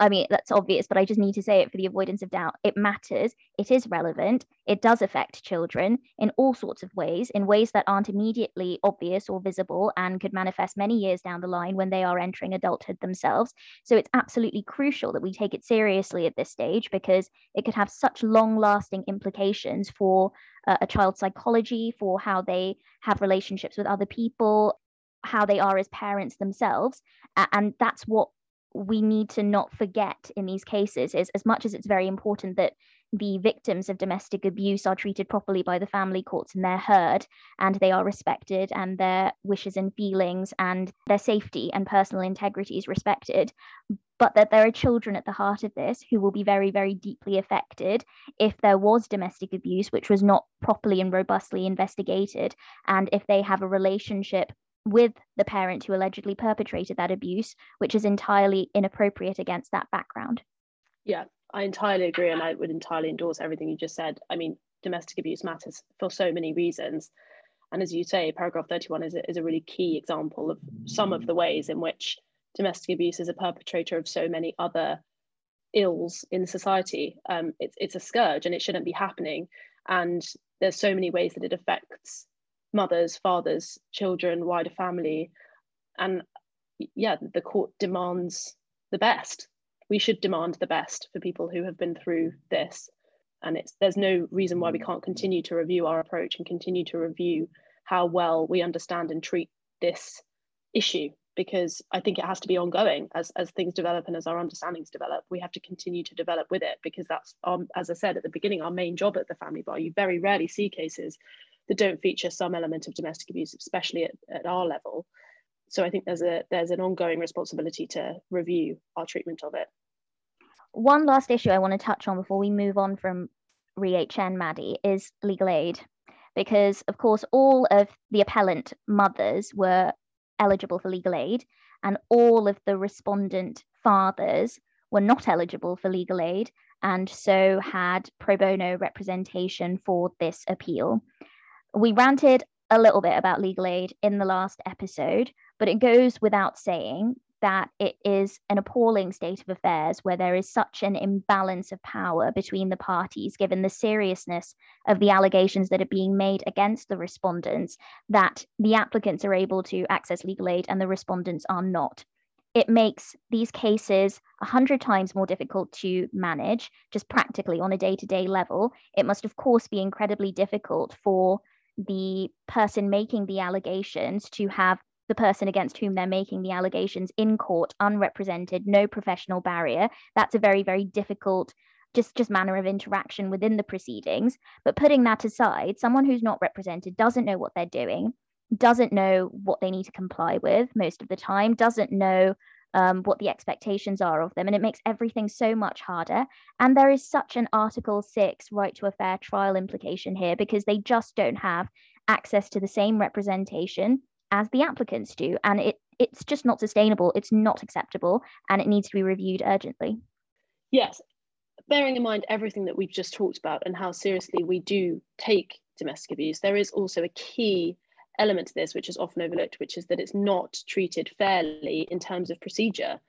I mean, that's obvious, but I just need to say it for the avoidance of doubt. It matters. It is relevant. It does affect children in all sorts of ways, in ways that aren't immediately obvious or visible and could manifest many years down the line when they are entering adulthood themselves. So it's absolutely crucial that we take it seriously at this stage because it could have such long lasting implications for uh, a child's psychology, for how they have relationships with other people, how they are as parents themselves and that's what we need to not forget in these cases is as much as it's very important that the victims of domestic abuse are treated properly by the family courts and they're heard and they are respected and their wishes and feelings and their safety and personal integrity is respected but that there are children at the heart of this who will be very very deeply affected if there was domestic abuse which was not properly and robustly investigated and if they have a relationship with the parent who allegedly perpetrated that abuse, which is entirely inappropriate against that background. Yeah, I entirely agree. And I would entirely endorse everything you just said. I mean, domestic abuse matters for so many reasons. And as you say, paragraph 31 is a, is a really key example of some of the ways in which domestic abuse is a perpetrator of so many other ills in society. Um, it's, it's a scourge and it shouldn't be happening. And there's so many ways that it affects mothers, fathers, children, wider family. And yeah, the court demands the best. We should demand the best for people who have been through this. And it's there's no reason why we can't continue to review our approach and continue to review how well we understand and treat this issue because I think it has to be ongoing as, as things develop and as our understandings develop. We have to continue to develop with it because that's, um, as I said at the beginning, our main job at the family bar. You very rarely see cases that don't feature some element of domestic abuse, especially at, at our level. So I think there's a there's an ongoing responsibility to review our treatment of it. One last issue I want to touch on before we move on from ReHN, Maddie, is legal aid. Because, of course, all of the appellant mothers were eligible for legal aid, and all of the respondent fathers were not eligible for legal aid and so had pro bono representation for this appeal we ranted a little bit about legal aid in the last episode, but it goes without saying that it is an appalling state of affairs where there is such an imbalance of power between the parties, given the seriousness of the allegations that are being made against the respondents, that the applicants are able to access legal aid and the respondents are not. it makes these cases a hundred times more difficult to manage, just practically on a day to day level. It must, of course, be incredibly difficult for the person making the allegations to have the person against whom they're making the allegations in court unrepresented no professional barrier. That's a very very difficult just just manner of interaction within the proceedings. But putting that aside someone who's not represented doesn't know what they're doing doesn't know what they need to comply with most of the time doesn't know um, what the expectations are of them and it makes everything so much harder. And there is such an article 6 right to a fair trial implication here because they just don't have access to the same representation as the applicants do and it it's just not sustainable it's not acceptable and it needs to be reviewed urgently. Yes bearing in mind everything that we've just talked about and how seriously we do take domestic abuse there is also a key element to this which is often overlooked which is that it's not treated fairly in terms of procedure.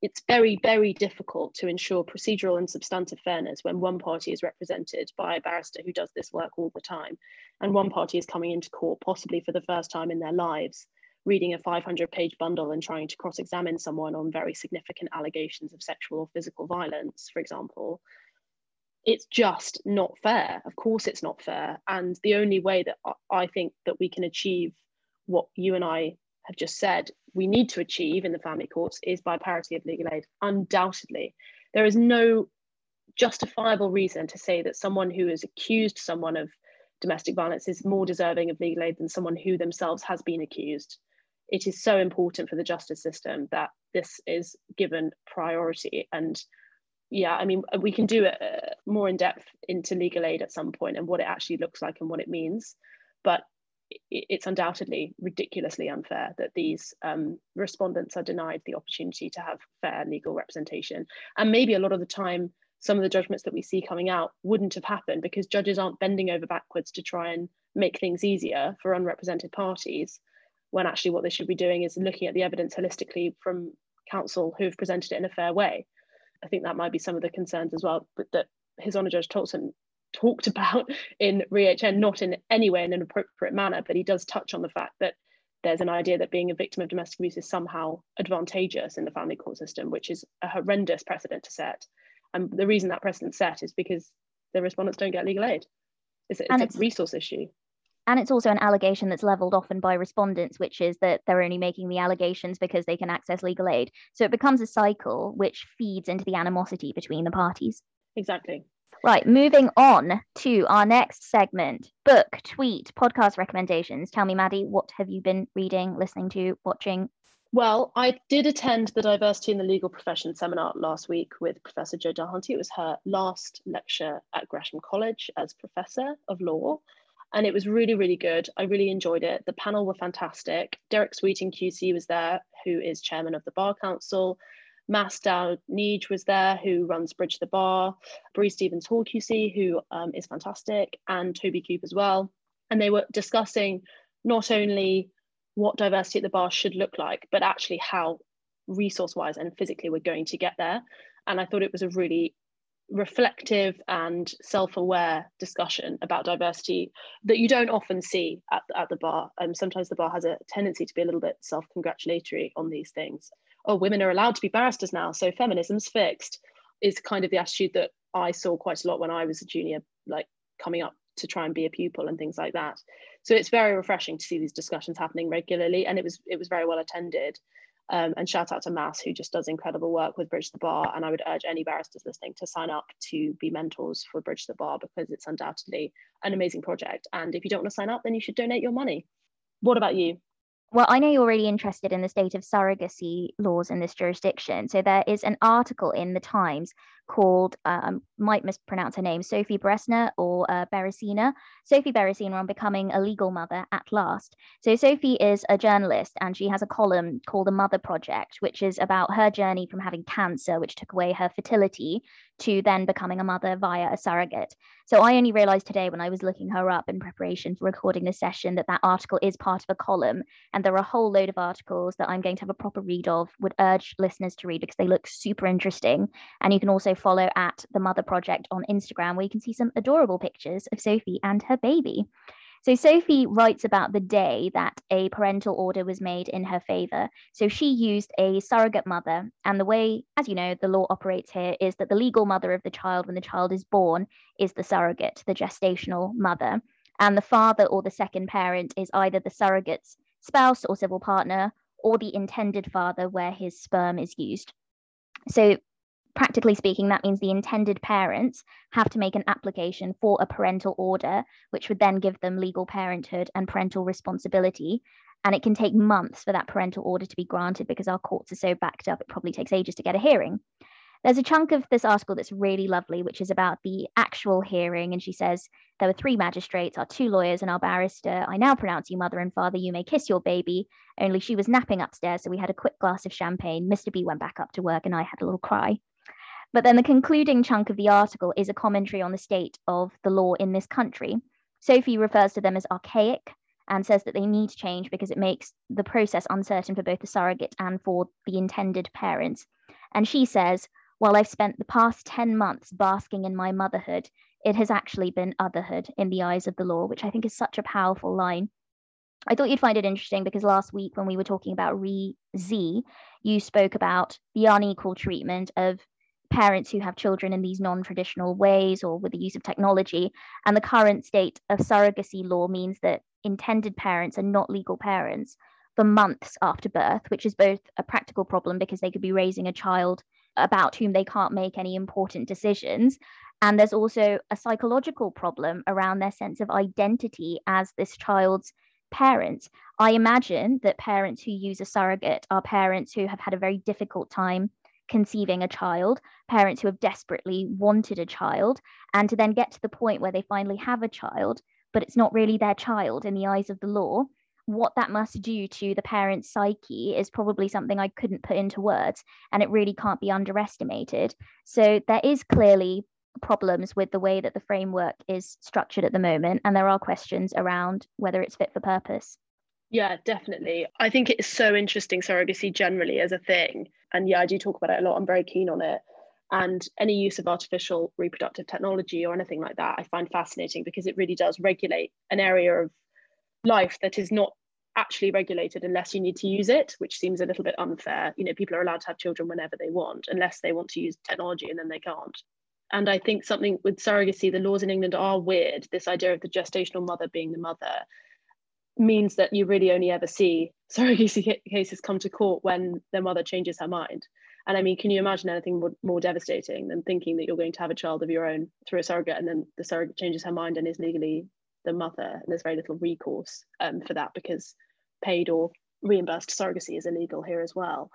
It's very very difficult to ensure procedural and substantive fairness when one party is represented by a barrister who does this work all the time and one party is coming into court possibly for the first time in their lives reading a 500 page bundle and trying to cross examine someone on very significant allegations of sexual or physical violence, for example, it's just not fair. Of course, it's not fair. And the only way that I think that we can achieve what you and I have just said we need to achieve in the family courts is by parity of legal aid, undoubtedly. There is no justifiable reason to say that someone who has accused someone of domestic violence is more deserving of legal aid than someone who themselves has been accused. It is so important for the justice system that this is given priority. And yeah, I mean, we can do it uh, more in depth into legal aid at some point and what it actually looks like and what it means. But it's undoubtedly ridiculously unfair that these um, respondents are denied the opportunity to have fair legal representation. And maybe a lot of the time, some of the judgments that we see coming out wouldn't have happened because judges aren't bending over backwards to try and make things easier for unrepresented parties when actually what they should be doing is looking at the evidence holistically from counsel who've presented it in a fair way. I think that might be some of the concerns as well, but that His Honour Judge Tolson talked *laughs* about in ReHN, not in any way in an appropriate manner, but he does touch on the fact that there's an idea that being a victim of domestic abuse is somehow advantageous in the family court system, which is a horrendous precedent to set. And the reason that precedent set is because the respondents don't get legal aid. It's, it's, it's a resource issue. And it's also an allegation that's leveled often by respondents, which is that they're only making the allegations because they can access legal aid. So it becomes a cycle which feeds into the animosity between the parties. Exactly. Right, moving on to our next segment book, tweet, podcast recommendations. Tell me, Maddie, what have you been reading, listening to, watching, well, I did attend the Diversity in the Legal Profession seminar last week with Professor Jo Delahunty. It was her last lecture at Gresham College as Professor of Law. And it was really, really good. I really enjoyed it. The panel were fantastic. Derek Sweeting QC was there, who is chairman of the Bar Council. Mas Dow was there, who runs Bridge the Bar. Brie Stevens-Hoare QC, who um, is fantastic, and Toby Coop as well. And they were discussing not only what diversity at the bar should look like, but actually how resource wise and physically we're going to get there. And I thought it was a really reflective and self-aware discussion about diversity that you don't often see at, at the bar. Um, sometimes the bar has a tendency to be a little bit self-congratulatory on these things. Oh, women are allowed to be barristers now, so feminism's fixed. Is kind of the attitude that I saw quite a lot when I was a junior, like coming up to try and be a pupil and things like that so it's very refreshing to see these discussions happening regularly and it was it was very well attended um, and shout out to Mas who just does incredible work with Bridge the Bar. And I would urge any barristers listening to sign up to be mentors for Bridge the Bar because it's undoubtedly an amazing project. And if you don't want to sign up then you should donate your money. What about you? Well, I know you're really interested in the state of surrogacy laws in this jurisdiction. So there is an article in the Times called, um, might mispronounce her name, Sophie Bresner or uh, Beresiner. Sophie Beresiner on becoming a legal mother at last. So Sophie is a journalist and she has a column called The Mother Project, which is about her journey from having cancer, which took away her fertility, to then becoming a mother via a surrogate. So I only realized today when I was looking her up in preparation for recording this session that that article is part of a column. And there are a whole load of articles that I'm going to have a proper read of, would urge listeners to read because they look super interesting. And you can also follow at the Mother Project on Instagram, where you can see some adorable pictures of Sophie and her baby. So Sophie writes about the day that a parental order was made in her favor. So she used a surrogate mother. And the way, as you know, the law operates here is that the legal mother of the child when the child is born is the surrogate, the gestational mother. And the father or the second parent is either the surrogate's spouse or civil partner or the intended father where his sperm is used. So practically speaking, that means the intended parents have to make an application for a parental order, which would then give them legal parenthood and parental responsibility. And it can take months for that parental order to be granted because our courts are so backed up, it probably takes ages to get a hearing. There's a chunk of this article that's really lovely, which is about the actual hearing. And she says, There were three magistrates, our two lawyers, and our barrister. I now pronounce you mother and father. You may kiss your baby. Only she was napping upstairs, so we had a quick glass of champagne. Mr. B went back up to work, and I had a little cry. But then the concluding chunk of the article is a commentary on the state of the law in this country. Sophie refers to them as archaic and says that they need change because it makes the process uncertain for both the surrogate and for the intended parents. And she says, while I've spent the past 10 months basking in my motherhood, it has actually been otherhood in the eyes of the law, which I think is such a powerful line. I thought you'd find it interesting because last week when we were talking about Re Z, you spoke about the unequal treatment of parents who have children in these non traditional ways or with the use of technology. And the current state of surrogacy law means that intended parents are not legal parents for months after birth, which is both a practical problem because they could be raising a child about whom they can't make any important decisions. And there's also a psychological problem around their sense of identity as this child's parents. I imagine that parents who use a surrogate are parents who have had a very difficult time conceiving a child, parents who have desperately wanted a child, and to then get to the point where they finally have a child, but it's not really their child in the eyes of the law. What that must do to the parent's psyche is probably something I couldn't put into words, and it really can't be underestimated. So, there is clearly problems with the way that the framework is structured at the moment, and there are questions around whether it's fit for purpose. Yeah, definitely. I think it's so interesting surrogacy generally as a thing. And yeah, I do talk about it a lot. I'm very keen on it. And any use of artificial reproductive technology or anything like that, I find fascinating because it really does regulate an area of life that is not actually regulated unless you need to use it, which seems a little bit unfair. You know, people are allowed to have children whenever they want, unless they want to use technology and then they can't. And I think something with surrogacy, the laws in England are weird. This idea of the gestational mother being the mother means that you really only ever see surrogacy *laughs* cases come to court when their mother changes her mind. And I mean, can you imagine anything more, more devastating than thinking that you're going to have a child of your own through a surrogate and then the surrogate changes her mind and is legally the mother? And there's very little recourse um, for that because paid or reimbursed surrogacy is illegal here as well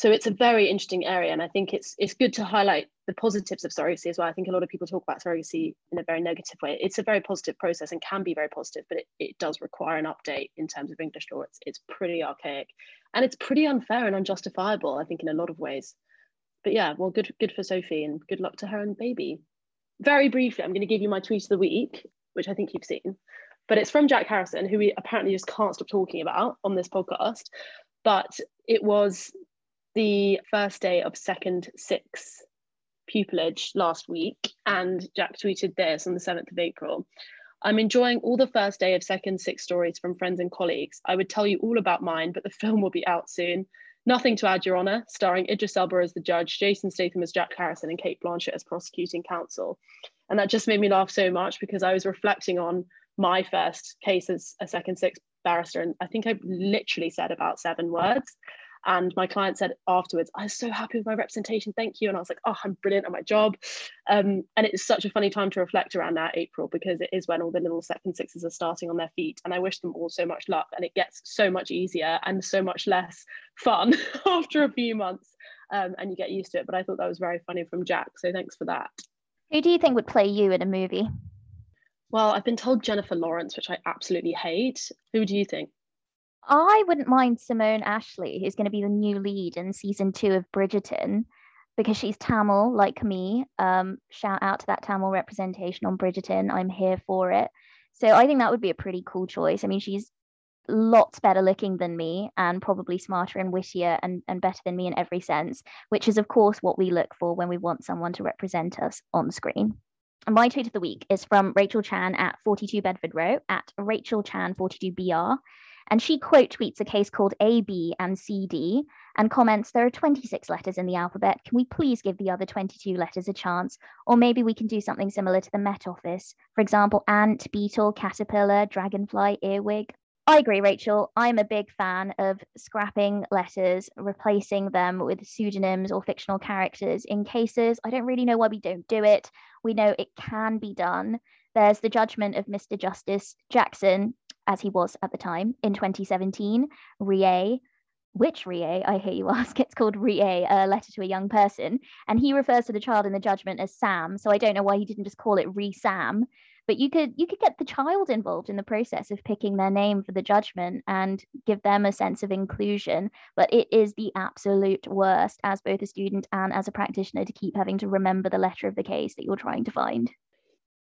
so it's a very interesting area and i think it's it's good to highlight the positives of surrogacy as well. I think a lot of people talk about surrogacy in a very negative way. It's a very positive process and can be very positive but it, it does require an update in terms of english law. It's, it's pretty archaic and it's pretty unfair and unjustifiable i think in a lot of ways. But yeah well good good for sophie and good luck to her and baby. Very briefly i'm going to give you my tweet of the week which i think you've seen but it's from jack harrison who we apparently just can't stop talking about on this podcast but it was the first day of second six pupillage last week, and Jack tweeted this on the 7th of April. I'm enjoying all the first day of second six stories from friends and colleagues. I would tell you all about mine, but the *laughs* film will be out soon. Nothing to add, Your Honour, starring Idris Elba as the judge, Jason Statham as Jack Harrison, and Cate Blanchett as prosecuting counsel. And that just made me laugh so much because I was reflecting on my first case as a second six barrister, and I think I literally said about seven words. And my client said afterwards, I was so happy with my representation. Thank you. And I was like, oh, I'm brilliant at my job. Um, and it's such a funny time to reflect around that April because it is when all the little second sixes are starting on their feet. And I wish them all so much luck. And it gets so much easier and so much less fun *laughs* after a few months. Um, and you get used to it. But I thought that was very funny from Jack. So thanks for that. Who do you think would play you in a movie? Well, I've been told Jennifer Lawrence, which I absolutely hate. Who do you think? I wouldn't mind Simone Ashley, who's going to be the new lead in season two of Bridgerton, because she's Tamil like me. Um, shout out to that Tamil representation on Bridgerton. I'm here for it. So I think that would be a pretty cool choice. I mean, she's lots better looking than me and probably smarter and wittier and, and better than me in every sense, which is, of course, what we look for when we want someone to represent us on screen. my tweet of the week is from Rachel Chan at 42 Bedford Row at Rachel Chan 42BR. And she quote tweets a case called A, B, and C, D and comments there are 26 letters in the alphabet. Can we please give the other 22 letters a chance? Or maybe we can do something similar to the Met Office. For example, ant, beetle, caterpillar, dragonfly, earwig. I agree, Rachel. I'm a big fan of scrapping letters, replacing them with pseudonyms or fictional characters in cases. I don't really know why we don't do it. We know it can be done. There's the judgment of Mr. Justice Jackson, as he was at the time in 2017, Re. Which Re, I hear you *laughs* ask? It's called Re, a letter to a young person. And he refers to the child in the judgment as Sam. So I don't know why he didn't just call it Re Sam but you could you could get the child involved in the process of picking their name for the judgment and give them a sense of inclusion but it is the absolute worst as both a student and as a practitioner to keep having to remember the letter of the case that you're trying to find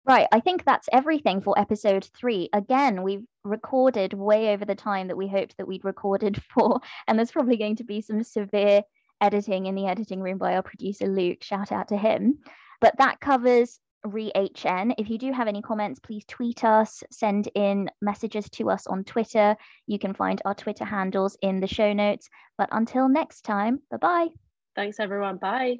Right, I think that's everything for episode three. Again, we've recorded way over the time that we hoped that we'd recorded *laughs* for, and there's probably going to be some severe editing in the editing room by our producer Luke. Shout out to him. But that covers ReHN. If you do have any comments, please tweet us, send in messages to us on Twitter. You can find our Twitter handles in the show notes. But until next time, bye bye. Thanks, everyone. Bye.